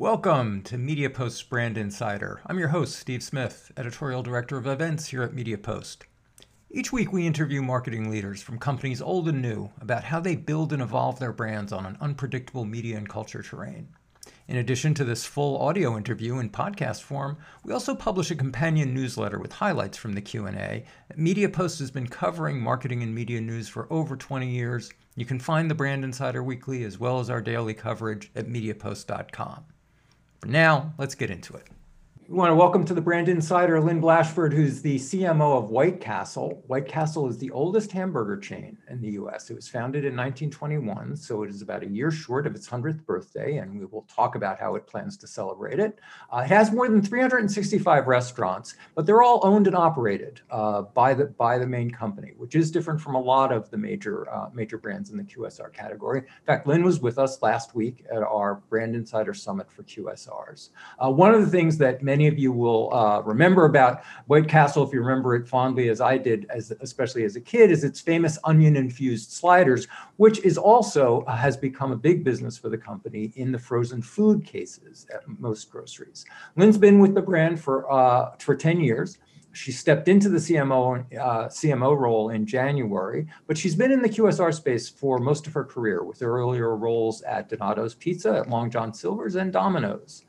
Welcome to MediaPost's Brand Insider. I'm your host, Steve Smith, Editorial Director of Events here at MediaPost. Each week, we interview marketing leaders from companies old and new about how they build and evolve their brands on an unpredictable media and culture terrain. In addition to this full audio interview in podcast form, we also publish a companion newsletter with highlights from the Q&A. MediaPost has been covering marketing and media news for over 20 years. You can find the Brand Insider Weekly as well as our daily coverage at mediapost.com. For now, let's get into it. We want to welcome to the Brand Insider Lynn Blashford, who's the CMO of White Castle. White Castle is the oldest hamburger chain in the US. It was founded in 1921, so it is about a year short of its 100th birthday, and we will talk about how it plans to celebrate it. Uh, it has more than 365 restaurants, but they're all owned and operated uh, by the by the main company, which is different from a lot of the major uh, major brands in the QSR category. In fact, Lynn was with us last week at our Brand Insider Summit for QSRs. Uh, one of the things that many many of you will uh, remember about White Castle, if you remember it fondly as I did, as especially as a kid, is its famous onion-infused sliders, which is also uh, has become a big business for the company in the frozen food cases at most groceries. Lynn's been with the brand for uh, for 10 years. She stepped into the CMO uh, CMO role in January, but she's been in the QSR space for most of her career, with earlier roles at Donato's Pizza, at Long John Silver's, and Domino's.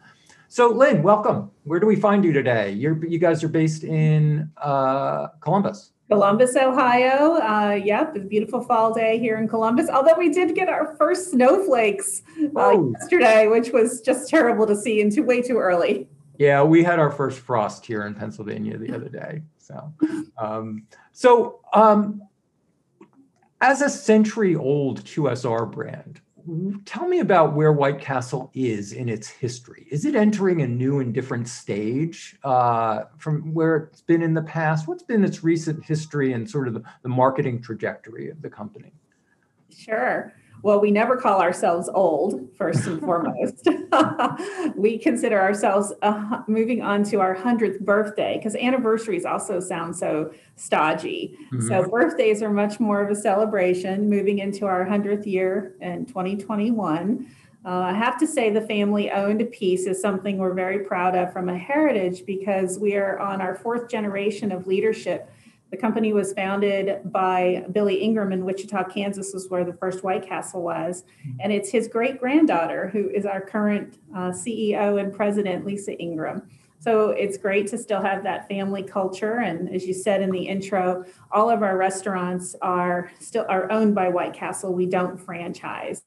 So, Lynn, welcome. Where do we find you today? You're, you guys are based in uh, Columbus. Columbus, Ohio. Uh, yep, a beautiful fall day here in Columbus. Although we did get our first snowflakes uh, yesterday, which was just terrible to see and too way too early. Yeah, we had our first frost here in Pennsylvania the other day. So, um, so um, as a century-old QSR brand, tell me about where White Castle is in its history. Is it entering a new and different stage uh, from where it's been in the past? What's been its recent history and sort of the, the marketing trajectory of the company? Sure. Well, we never call ourselves old, first and foremost. we consider ourselves uh, moving on to our 100th birthday because anniversaries also sound so stodgy. Mm-hmm. So, birthdays are much more of a celebration, moving into our 100th year in 2021. Uh, I have to say, the family owned piece is something we're very proud of from a heritage because we are on our fourth generation of leadership the company was founded by Billy Ingram in Wichita, Kansas, is where the first White Castle was. Mm-hmm. And it's his great granddaughter who is our current uh, CEO and president, Lisa Ingram. So it's great to still have that family culture. And as you said in the intro, all of our restaurants are still are owned by White Castle. We don't franchise,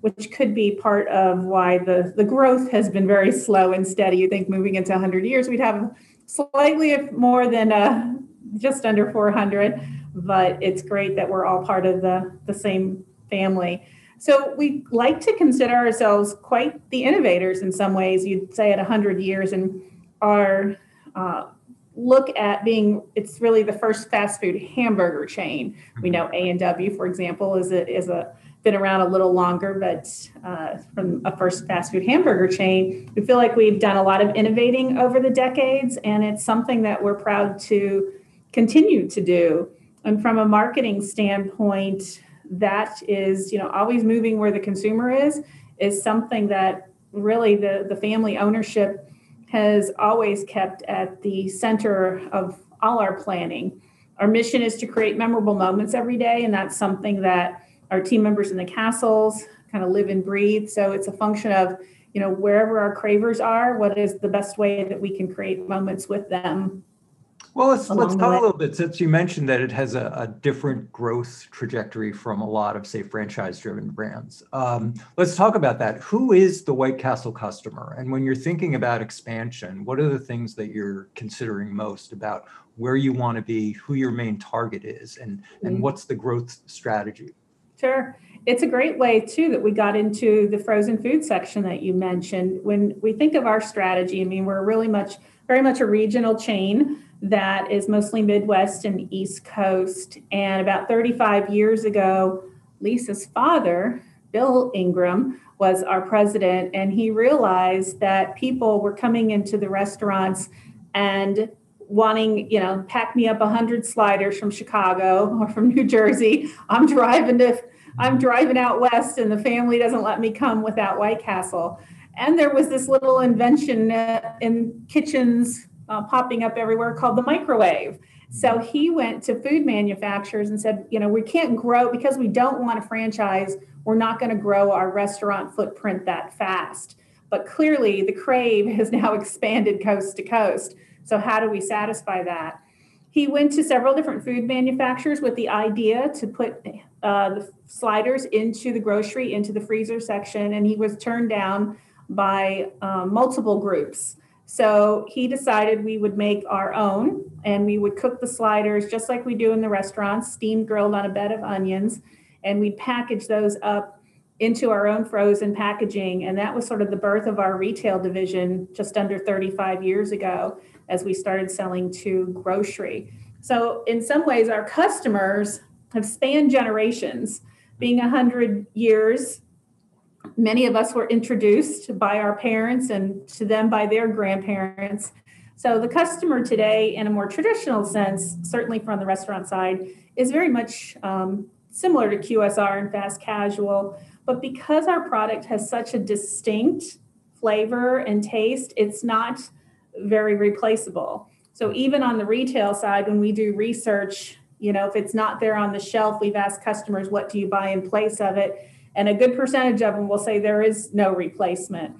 which could be part of why the, the growth has been very slow and steady. You think moving into 100 years, we'd have slightly more than a just under 400, but it's great that we're all part of the, the same family. So we like to consider ourselves quite the innovators in some ways. You'd say at 100 years, and our uh, look at being it's really the first fast food hamburger chain. We know A and W, for example, is a is a been around a little longer, but uh, from a first fast food hamburger chain, we feel like we've done a lot of innovating over the decades, and it's something that we're proud to continue to do. And from a marketing standpoint, that is, you know, always moving where the consumer is, is something that really the, the family ownership has always kept at the center of all our planning. Our mission is to create memorable moments every day, and that's something that our team members in the castles kind of live and breathe. So it's a function of, you know, wherever our cravers are, what is the best way that we can create moments with them well, let's let's talk a little bit since you mentioned that it has a, a different growth trajectory from a lot of say franchise-driven brands. Um, let's talk about that. Who is the White Castle customer? And when you're thinking about expansion, what are the things that you're considering most about where you want to be, who your main target is, and and mm-hmm. what's the growth strategy? Sure. It's a great way too that we got into the frozen food section that you mentioned. When we think of our strategy, I mean, we're really much very much a regional chain that is mostly Midwest and East Coast. And about 35 years ago, Lisa's father, Bill Ingram, was our president, and he realized that people were coming into the restaurants and wanting, you know, pack me up 100 sliders from Chicago or from New Jersey. I'm driving to I'm driving out west and the family doesn't let me come without White Castle. And there was this little invention uh, in kitchens uh, popping up everywhere called the microwave. So he went to food manufacturers and said, you know, we can't grow because we don't want a franchise. We're not going to grow our restaurant footprint that fast. But clearly, the crave has now expanded coast to coast. So, how do we satisfy that? He went to several different food manufacturers with the idea to put uh, the sliders into the grocery, into the freezer section, and he was turned down by um, multiple groups. So he decided we would make our own and we would cook the sliders just like we do in the restaurants, steamed grilled on a bed of onions, and we'd package those up into our own frozen packaging. And that was sort of the birth of our retail division just under 35 years ago as we started selling to grocery. So, in some ways, our customers have spanned generations, being 100 years many of us were introduced by our parents and to them by their grandparents. So the customer today, in a more traditional sense, certainly from the restaurant side, is very much um, similar to QSR and fast casual. But because our product has such a distinct flavor and taste, it's not very replaceable. So even on the retail side, when we do research, you know, if it's not there on the shelf, we've asked customers, what do you buy in place of it? And a good percentage of them will say there is no replacement.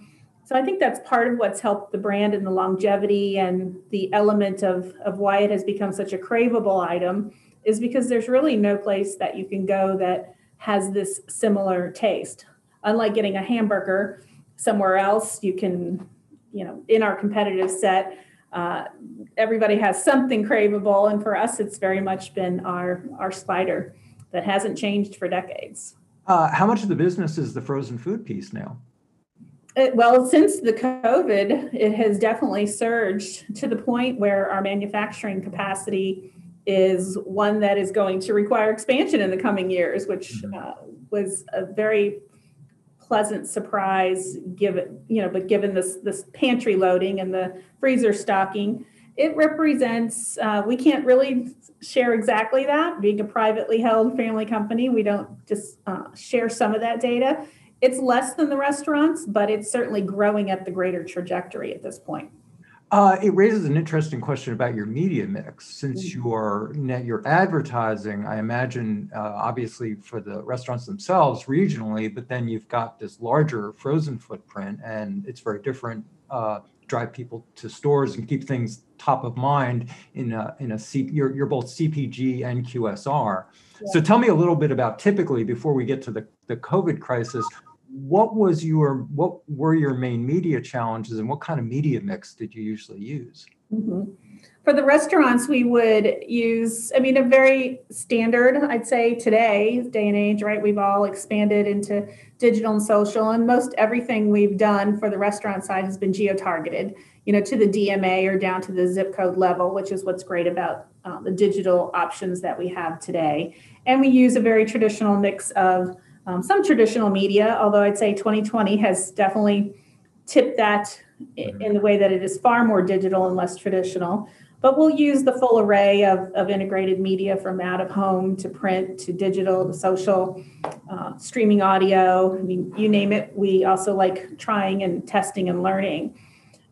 So I think that's part of what's helped the brand and the longevity and the element of, of why it has become such a craveable item is because there's really no place that you can go that has this similar taste. Unlike getting a hamburger somewhere else, you can, you know, in our competitive set, uh, everybody has something craveable. And for us, it's very much been our, our slider that hasn't changed for decades. Uh, how much of the business is the frozen food piece now? It, well, since the COVID, it has definitely surged to the point where our manufacturing capacity is one that is going to require expansion in the coming years, which mm-hmm. uh, was a very pleasant surprise given you know but given this this pantry loading and the freezer stocking it represents uh, we can't really share exactly that. Being a privately held family company, we don't just uh, share some of that data. It's less than the restaurants, but it's certainly growing at the greater trajectory at this point. Uh, it raises an interesting question about your media mix. Since mm-hmm. you're you're advertising, I imagine uh, obviously for the restaurants themselves regionally, but then you've got this larger frozen footprint, and it's very different uh, drive people to stores and keep things top of mind in a in a C, you're, you're both CPG and QSR. Yeah. So tell me a little bit about typically before we get to the, the COVID crisis, what was your what were your main media challenges and what kind of media mix did you usually use? Mm-hmm. For the restaurants, we would use, I mean, a very standard, I'd say today, day and age, right? We've all expanded into digital and social, and most everything we've done for the restaurant side has been geo targeted, you know, to the DMA or down to the zip code level, which is what's great about uh, the digital options that we have today. And we use a very traditional mix of um, some traditional media, although I'd say 2020 has definitely tipped that mm-hmm. in the way that it is far more digital and less traditional. But we'll use the full array of, of integrated media from out of home to print to digital to social, uh, streaming audio. I mean, you name it. We also like trying and testing and learning.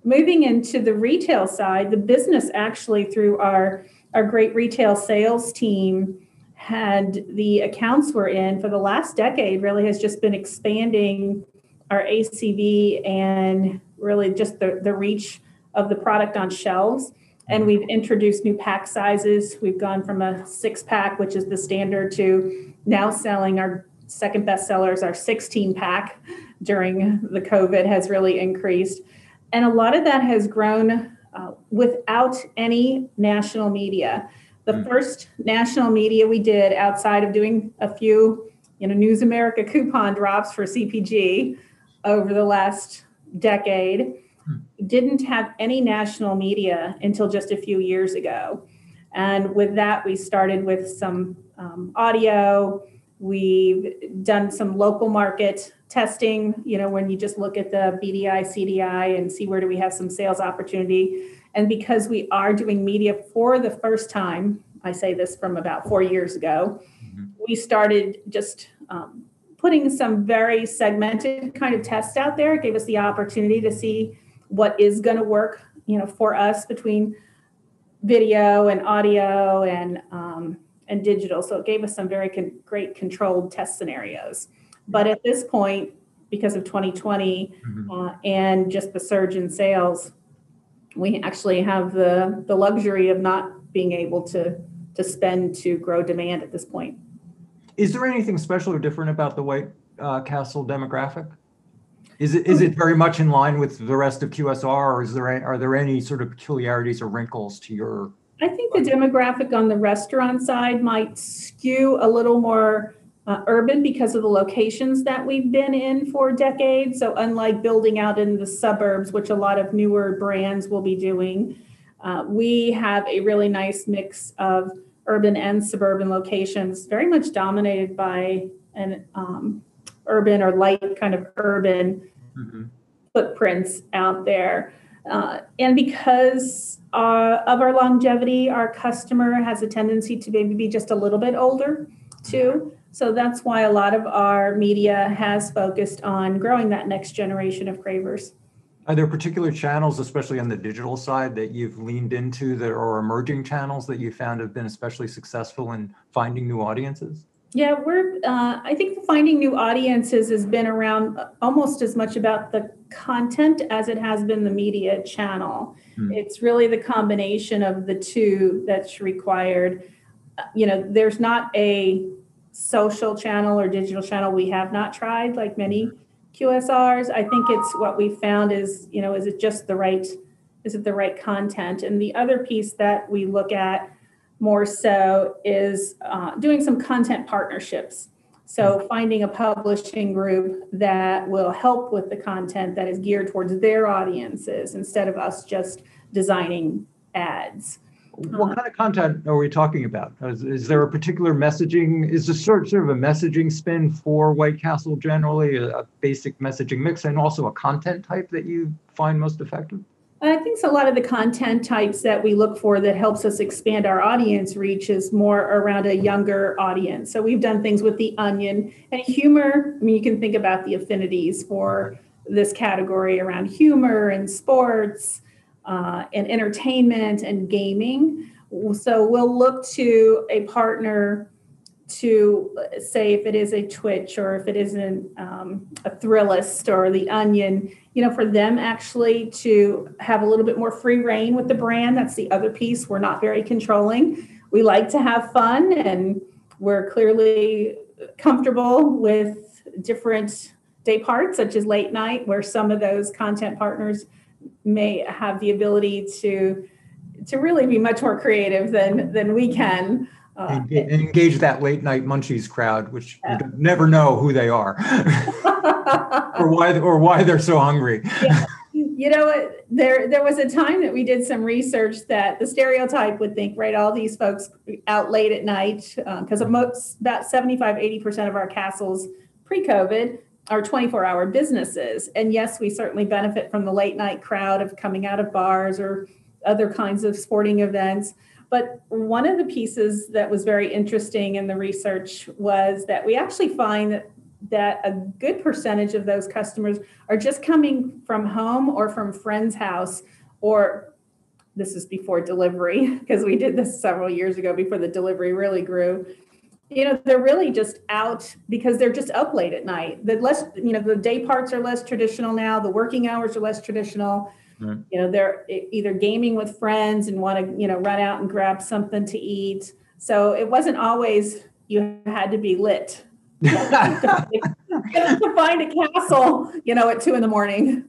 Moving into the retail side, the business actually through our, our great retail sales team had the accounts we're in for the last decade really has just been expanding our ACV and really just the, the reach of the product on shelves and we've introduced new pack sizes. We've gone from a six pack, which is the standard, to now selling our second best sellers, our 16 pack during the COVID has really increased. And a lot of that has grown uh, without any national media. The mm. first national media we did outside of doing a few, you know, News America coupon drops for CPG over the last decade didn't have any national media until just a few years ago. And with that, we started with some um, audio. We've done some local market testing, you know, when you just look at the BDI, CDI and see where do we have some sales opportunity. And because we are doing media for the first time, I say this from about four years ago, mm-hmm. we started just um, putting some very segmented kind of tests out there. It gave us the opportunity to see what is going to work, you know, for us between video and audio and um, and digital. So it gave us some very con- great controlled test scenarios. But at this point, because of 2020 mm-hmm. uh, and just the surge in sales, we actually have the the luxury of not being able to to spend to grow demand at this point. Is there anything special or different about the White uh, Castle demographic? Is it is it very much in line with the rest of QSR, or is there are there any sort of peculiarities or wrinkles to your? I think the demographic on the restaurant side might skew a little more uh, urban because of the locations that we've been in for decades. So unlike building out in the suburbs, which a lot of newer brands will be doing, uh, we have a really nice mix of urban and suburban locations, very much dominated by an um, urban or light kind of urban mm-hmm. footprints out there. Uh, and because uh, of our longevity, our customer has a tendency to maybe be just a little bit older too. So that's why a lot of our media has focused on growing that next generation of cravers. Are there particular channels, especially on the digital side, that you've leaned into that are emerging channels that you found have been especially successful in finding new audiences? Yeah, we're. Uh, I think finding new audiences has been around almost as much about the content as it has been the media channel. Hmm. It's really the combination of the two that's required. Uh, you know, there's not a social channel or digital channel we have not tried, like many QSRs. I think it's what we found is, you know, is it just the right, is it the right content? And the other piece that we look at more so is uh, doing some content partnerships. So finding a publishing group that will help with the content that is geared towards their audiences instead of us just designing ads. What kind of content are we talking about? Is, is there a particular messaging? Is the sort, sort of a messaging spin for White Castle generally, a, a basic messaging mix, and also a content type that you find most effective? I think so a lot of the content types that we look for that helps us expand our audience reach is more around a younger audience. So we've done things with the onion and humor. I mean, you can think about the affinities for this category around humor and sports uh, and entertainment and gaming. So we'll look to a partner to say if it is a Twitch or if it isn't um, a Thrillist or the Onion, you know, for them actually to have a little bit more free reign with the brand. That's the other piece. We're not very controlling. We like to have fun and we're clearly comfortable with different day parts, such as late night, where some of those content partners may have the ability to to really be much more creative than than we can. Uh, and engage that late night munchies crowd, which yeah. you never know who they are, or why or why they're so hungry. Yeah. You know, there there was a time that we did some research that the stereotype would think, right, all these folks out late at night, because um, most about 75, 80% of our castles pre-COVID are 24 hour businesses. And yes, we certainly benefit from the late night crowd of coming out of bars or other kinds of sporting events. But one of the pieces that was very interesting in the research was that we actually find that, that a good percentage of those customers are just coming from home or from friend's house or this is before delivery because we did this several years ago before the delivery really grew. You know they're really just out because they're just up late at night. The less you know the day parts are less traditional now the working hours are less traditional right. you know they're either gaming with friends and want to you know run out and grab something to eat so it wasn't always you had to be lit to find a castle, you know, at two in the morning.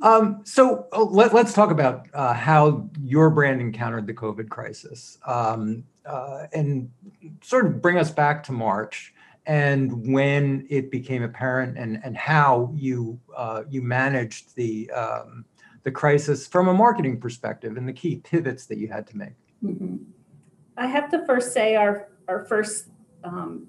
Um, so uh, let, us talk about uh, how your brand encountered the COVID crisis. Um, uh, and sort of bring us back to March and when it became apparent and, and how you uh, you managed the um, the crisis from a marketing perspective and the key pivots that you had to make. Mm-hmm. I have to first say our our first um,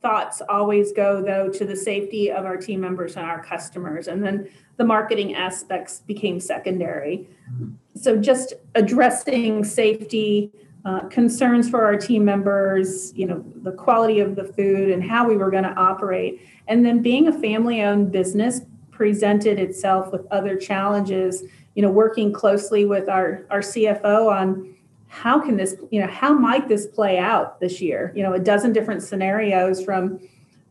thoughts always go though to the safety of our team members and our customers, and then the marketing aspects became secondary. Mm-hmm. So just addressing safety uh, concerns for our team members, you know, the quality of the food and how we were going to operate. And then being a family owned business presented itself with other challenges, you know, working closely with our, our CFO on how can this, you know, how might this play out this year? You know, a dozen different scenarios from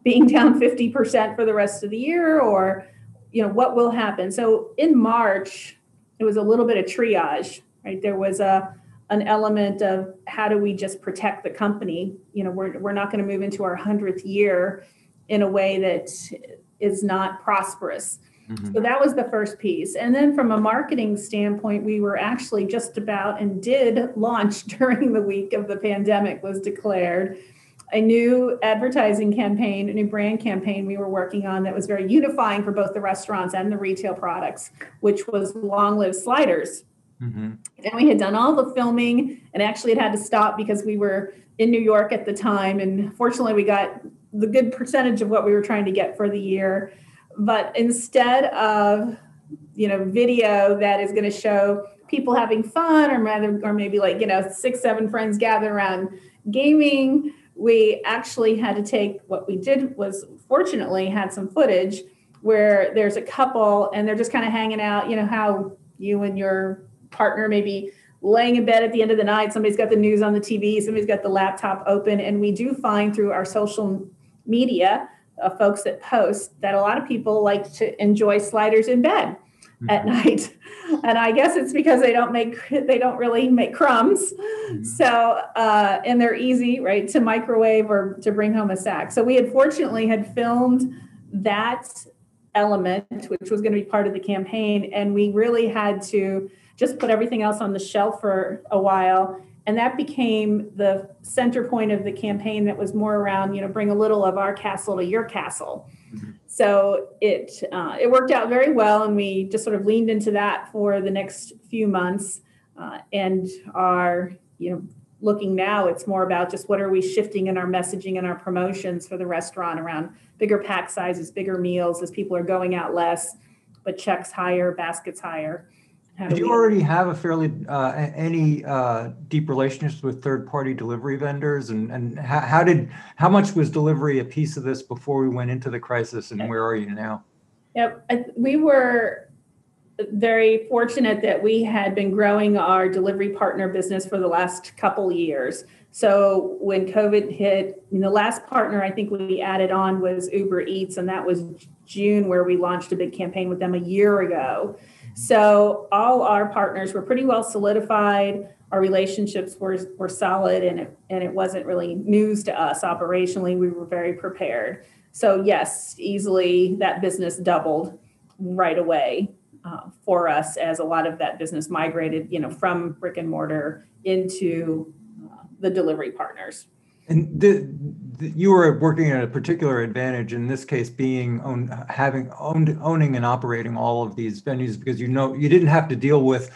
being down 50% for the rest of the year or, you know, what will happen. So in March, it was a little bit of triage, right? There was a, an element of how do we just protect the company? You know, we're, we're not going to move into our 100th year in a way that is not prosperous. Mm-hmm. So that was the first piece. And then from a marketing standpoint, we were actually just about and did launch during the week of the pandemic was declared a new advertising campaign, a new brand campaign we were working on that was very unifying for both the restaurants and the retail products, which was Long Live Sliders. Mm-hmm. And we had done all the filming and actually it had to stop because we were in New York at the time. And fortunately, we got the good percentage of what we were trying to get for the year. But instead of, you know, video that is going to show people having fun or rather, or maybe like, you know, six, seven friends gather around gaming, we actually had to take what we did was fortunately had some footage where there's a couple and they're just kind of hanging out, you know, how you and your partner maybe laying in bed at the end of the night. Somebody's got the news on the tv somebody's got the laptop open. And we do find through our social media uh, folks that post that a lot of people like to enjoy sliders in bed mm-hmm. at night. And i guess it's because they don't make they don't really make crumbs. Mm-hmm. so uh, and they're easy right to microwave or to bring home a sack. So we had fortunately had filmed that element which was going to be part of the campaign. And we really had to just put everything else on the shelf for a while. And that became the center point of the campaign that was more around you know bring a little of our castle to your castle. Mm-hmm. so it uh, it worked out very well and we just sort of leaned into that for the next few months. Uh, and are you know looking now it's more about just what are we shifting in our messaging and our promotions for the restaurant around bigger pack sizes bigger meals as people are going out less but checks higher baskets higher did you already have a fairly uh, any uh, deep relationships with third-party delivery vendors, and and how, how, did how much was delivery a piece of this before we went into the crisis, and where are you now? Yep, we were very fortunate that we had been growing our delivery partner business for the last couple years. So when COVID hit, the last partner I think we added on was Uber Eats, and that was June, where we launched a big campaign with them a year ago. So all our partners were pretty well solidified. Our relationships were, were solid and it, and it wasn't really news to us operationally. We were very prepared. So yes, easily that business doubled right away uh, for us as a lot of that business migrated, you know, from brick and mortar into uh, the delivery partners. And the, the, you were working at a particular advantage in this case, being own, having owned, owning and operating all of these venues because you know you didn't have to deal with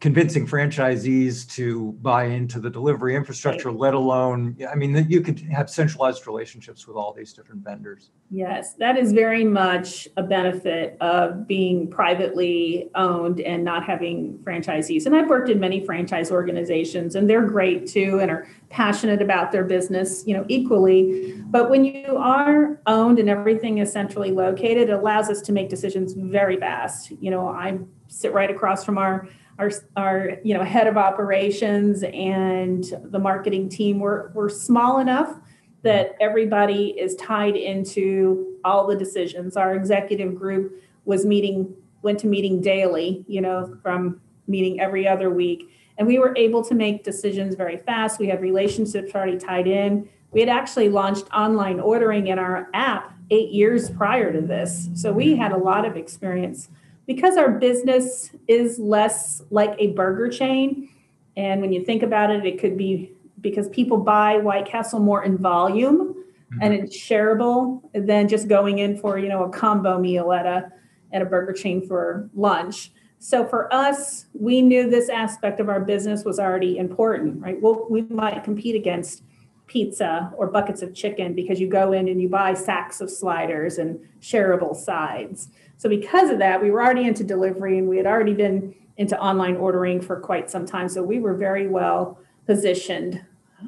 convincing franchisees to buy into the delivery infrastructure, let alone, I mean, you could have centralized relationships with all these different vendors. Yes, that is very much a benefit of being privately owned and not having franchisees. And I've worked in many franchise organizations and they're great too and are passionate about their business, you know, equally. But when you are owned and everything is centrally located, it allows us to make decisions very fast. You know, I sit right across from our our, our you know head of operations and the marketing team were, were small enough that everybody is tied into all the decisions. Our executive group was meeting went to meeting daily you know from meeting every other week. And we were able to make decisions very fast. We had relationships already tied in. We had actually launched online ordering in our app eight years prior to this. So we had a lot of experience because our business is less like a burger chain, and when you think about it, it could be because people buy White Castle more in volume mm-hmm. and it's shareable than just going in for you know a combo meal at a at a burger chain for lunch. So for us, we knew this aspect of our business was already important, right? Well, we might compete against pizza or buckets of chicken because you go in and you buy sacks of sliders and shareable sides. So because of that, we were already into delivery and we had already been into online ordering for quite some time. So we were very well positioned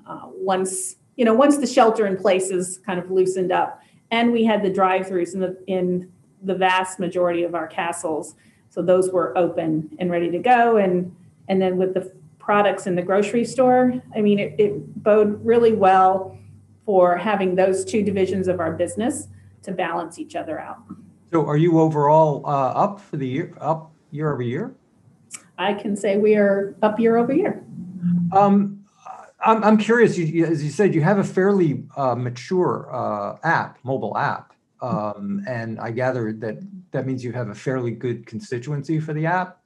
uh, once you know once the shelter in places kind of loosened up, and we had the drive-throughs in the in the vast majority of our castles, so those were open and ready to go, and and then with the products in the grocery store, I mean, it, it bode really well for having those two divisions of our business to balance each other out. So, are you overall uh, up for the year, up year over year? I can say we are up year over year. Um, I'm, I'm curious. You, as you said, you have a fairly uh, mature uh, app, mobile app, um, and I gather that that means you have a fairly good constituency for the app.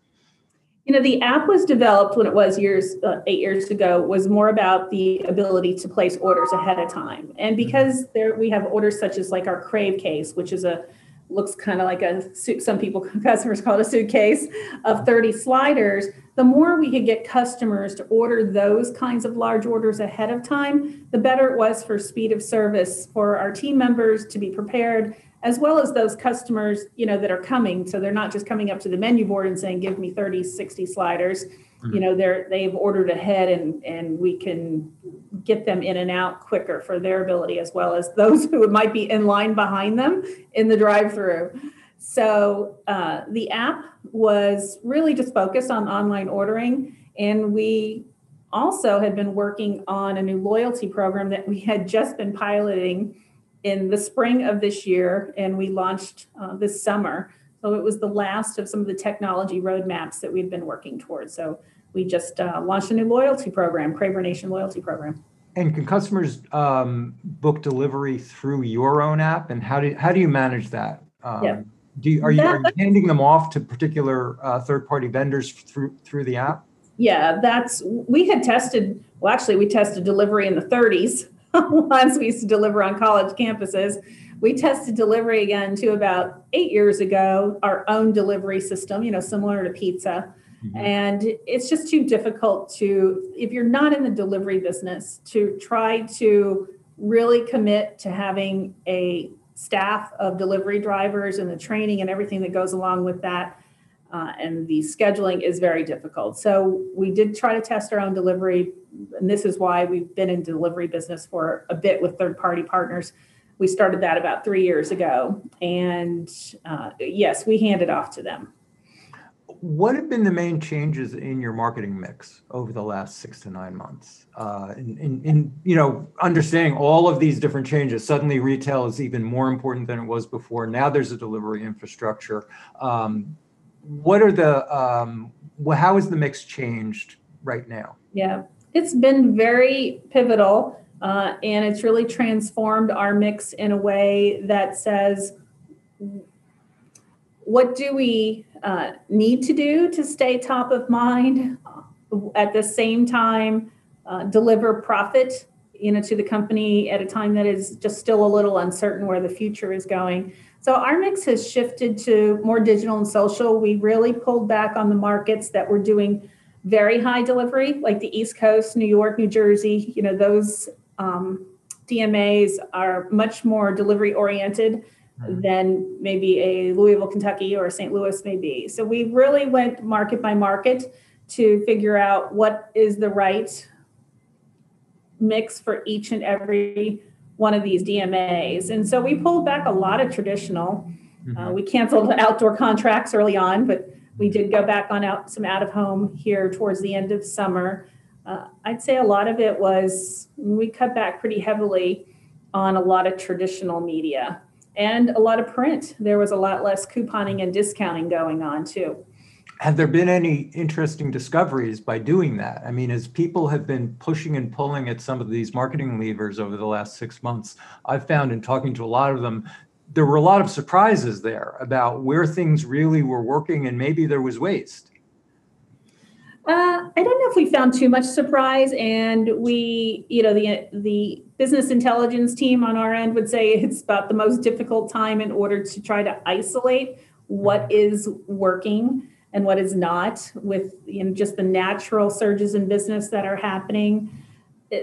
You know, the app was developed when it was years, uh, eight years ago, was more about the ability to place orders ahead of time. And because there we have orders such as like our Crave case, which is a looks kind of like a some people customers call it a suitcase of 30 sliders the more we could get customers to order those kinds of large orders ahead of time the better it was for speed of service for our team members to be prepared as well as those customers you know that are coming so they're not just coming up to the menu board and saying give me 30 60 sliders. You know they're they've ordered ahead and and we can get them in and out quicker for their ability as well as those who might be in line behind them in the drive through so uh, the app was really just focused on online ordering and we also had been working on a new loyalty program that we had just been piloting in the spring of this year and we launched uh, this summer so it was the last of some of the technology roadmaps that we've been working towards so we just uh, launched a new loyalty program, Craver Nation loyalty program. And can customers um, book delivery through your own app? And how do how do you manage that? Um, yeah. Do you, are you are you handing them off to particular uh, third party vendors through through the app? Yeah, that's we had tested. Well, actually, we tested delivery in the 30s. Once we used to deliver on college campuses, we tested delivery again to about eight years ago. Our own delivery system, you know, similar to pizza. Mm-hmm. And it's just too difficult to, if you're not in the delivery business, to try to really commit to having a staff of delivery drivers and the training and everything that goes along with that. Uh, and the scheduling is very difficult. So we did try to test our own delivery, and this is why we've been in delivery business for a bit with third-party partners. We started that about three years ago, and uh, yes, we handed off to them what have been the main changes in your marketing mix over the last six to nine months? Uh, in, in, in, you know, understanding all of these different changes, suddenly retail is even more important than it was before. Now there's a delivery infrastructure. Um, what are the, um, how has the mix changed right now? Yeah, it's been very pivotal uh, and it's really transformed our mix in a way that says, what do we uh, need to do to stay top of mind at the same time uh, deliver profit you know to the company at a time that is just still a little uncertain where the future is going? So our mix has shifted to more digital and social. We really pulled back on the markets that were doing very high delivery like the east coast new york new jersey you know those um, dmas are much more delivery oriented Mm-hmm. than maybe a Louisville, Kentucky or St. Louis may be. So we really went market by market to figure out what is the right mix for each and every one of these DMAs. And so we pulled back a lot of traditional. Mm-hmm. Uh, we canceled outdoor contracts early on, but we did go back on out some out of home here towards the end of summer. Uh, I'd say a lot of it was we cut back pretty heavily on a lot of traditional media and a lot of print. There was a lot less couponing and discounting going on too. Have there been any interesting discoveries by doing that? I mean, as people have been pushing and pulling at some of these marketing levers over the last six months, I've found in talking to a lot of them, there were a lot of surprises there about where things really were working and maybe there was waste. Uh, I don't know if we found too much surprise, and we, you know, the the business intelligence team on our end would say it's about the most difficult time in order to try to isolate what is working and what is not with you know just the natural surges in business that are happening.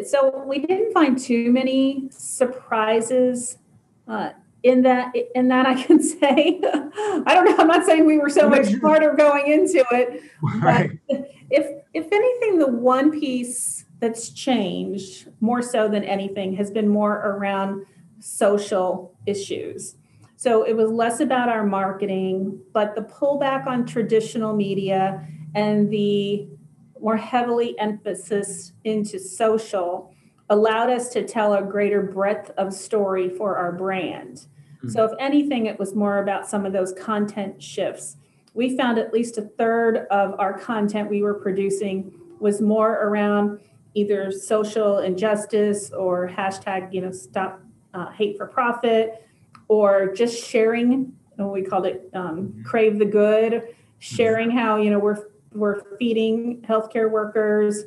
So we didn't find too many surprises. Uh, in that in that I can say I don't know I'm not saying we were so much smarter going into it right. but if if anything the one piece that's changed more so than anything has been more around social issues so it was less about our marketing but the pullback on traditional media and the more heavily emphasis into social allowed us to tell a greater breadth of story for our brand so, if anything, it was more about some of those content shifts. We found at least a third of our content we were producing was more around either social injustice or hashtag, you know, stop uh, hate for profit, or just sharing. we called it um, crave the good, sharing how you know we're we're feeding healthcare workers,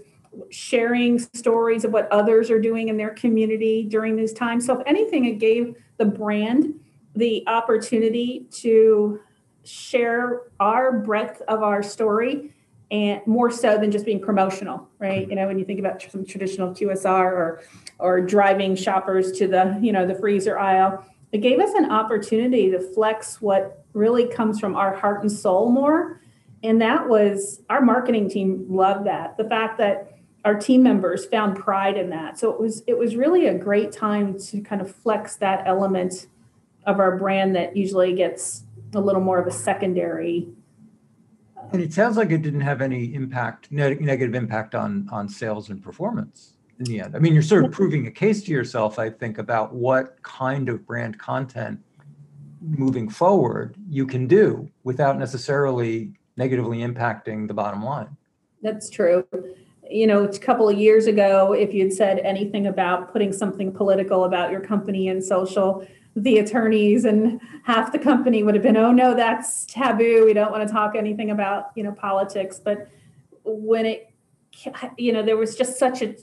sharing stories of what others are doing in their community during these times. So, if anything, it gave the brand the opportunity to share our breadth of our story and more so than just being promotional right? You know when you think about some traditional qsr or or driving shoppers to the you know the freezer aisle it gave us an opportunity to flex what really comes from our heart and soul more. And that was our marketing team loved that. The fact that our team members found pride in that so it was it was really a great time to kind of flex that element of our brand that usually gets a little more of a secondary. And it sounds like it didn't have any impact, negative impact on on sales and performance in the end. I mean, you're sort of proving a case to yourself, I think, about what kind of brand content moving forward you can do without necessarily negatively impacting the bottom line. That's true. You know, a couple of years ago, if you'd said anything about putting something political about your company in social, the attorneys and half the company would have been, oh no, that's taboo. We don't want to talk anything about, you know, politics. But when it, you know, there was just such a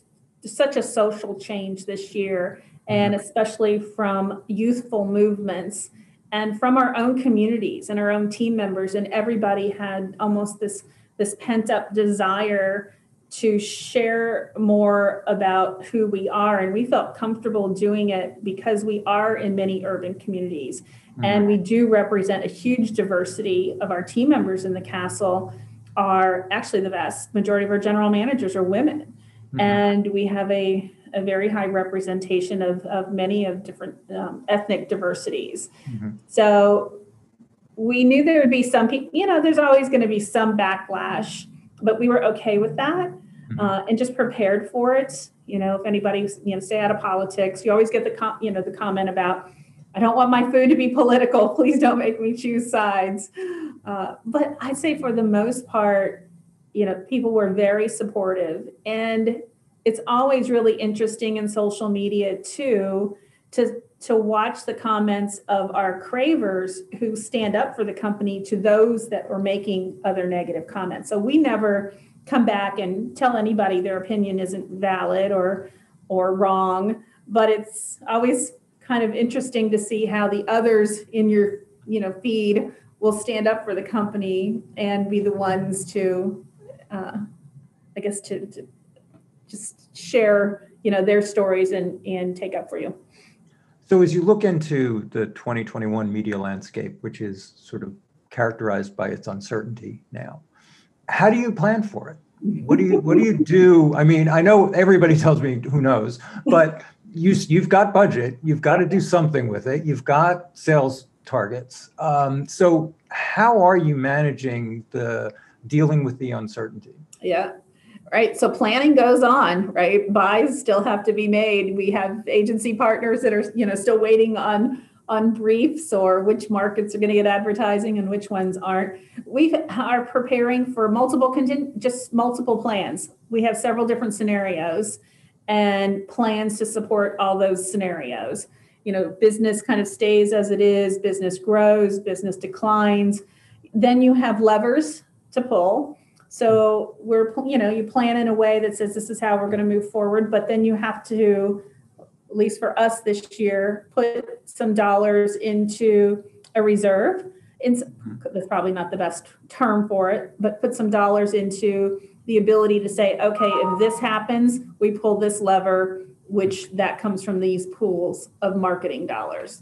such a social change this year, and mm-hmm. especially from youthful movements and from our own communities and our own team members, and everybody had almost this this pent up desire to share more about who we are. And we felt comfortable doing it because we are in many urban communities. Mm-hmm. And we do represent a huge diversity of our team members in the castle are actually the vast majority of our general managers are women. Mm-hmm. And we have a, a very high representation of, of many of different um, ethnic diversities. Mm-hmm. So we knew there would be some people, you know, there's always going to be some backlash, but we were okay with that mm-hmm. uh, and just prepared for it. You know, if anybody's, you know, stay out of politics, you always get the, com- you know, the comment about, I don't want my food to be political. Please don't make me choose sides. Uh, but I'd say for the most part, you know, people were very supportive. And it's always really interesting in social media too to to watch the comments of our cravers who stand up for the company to those that were making other negative comments. So we never come back and tell anybody their opinion isn't valid or or wrong. But it's always kind of interesting to see how the others in your you know feed will stand up for the company and be the ones to uh, i guess to, to just share you know their stories and and take up for you. So as you look into the 2021 media landscape which is sort of characterized by its uncertainty now how do you plan for it? What do you what do you do? I mean, I know everybody tells me who knows, but you you've got budget, you've got to do something with it. You've got sales targets. Um, so how are you managing the dealing with the uncertainty? Yeah. Right. So planning goes on, right? Buys still have to be made. We have agency partners that are, you know, still waiting on on briefs or which markets are going to get advertising and which ones aren't. We are preparing for multiple just multiple plans. We have several different scenarios and plans to support all those scenarios. You know, business kind of stays as it is, business grows, business declines. Then you have levers to pull. So we're, you know, you plan in a way that says this is how we're going to move forward, but then you have to at least for us this year, put some dollars into a reserve. In, that's probably not the best term for it, but put some dollars into the ability to say, okay, if this happens, we pull this lever, which that comes from these pools of marketing dollars.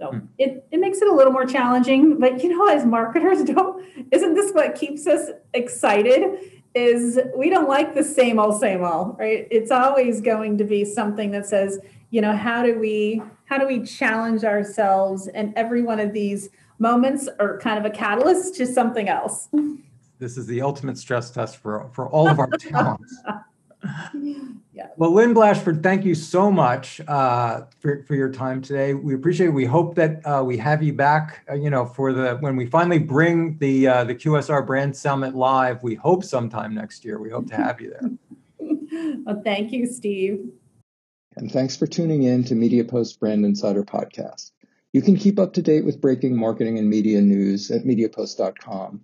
So hmm. it, it makes it a little more challenging, but you know, as marketers don't, isn't this what keeps us excited? Is we don't like the same old, same old, right? It's always going to be something that says, you know, how do we, how do we challenge ourselves? And every one of these moments are kind of a catalyst to something else. This is the ultimate stress test for, for all of our talents. yeah. Well, Lynn Blashford, thank you so much uh, for, for your time today. We appreciate it. We hope that uh, we have you back, uh, you know, for the when we finally bring the uh, the QSR Brand Summit live. We hope sometime next year. We hope to have you there. well, thank you, Steve. And thanks for tuning in to MediaPost Brand Insider Podcast. You can keep up to date with breaking marketing and media news at mediapost.com.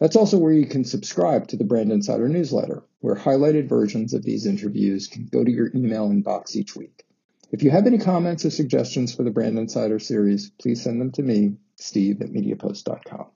That's also where you can subscribe to the Brand Insider newsletter, where highlighted versions of these interviews can go to your email inbox each week. If you have any comments or suggestions for the Brand Insider series, please send them to me, steve at mediapost.com.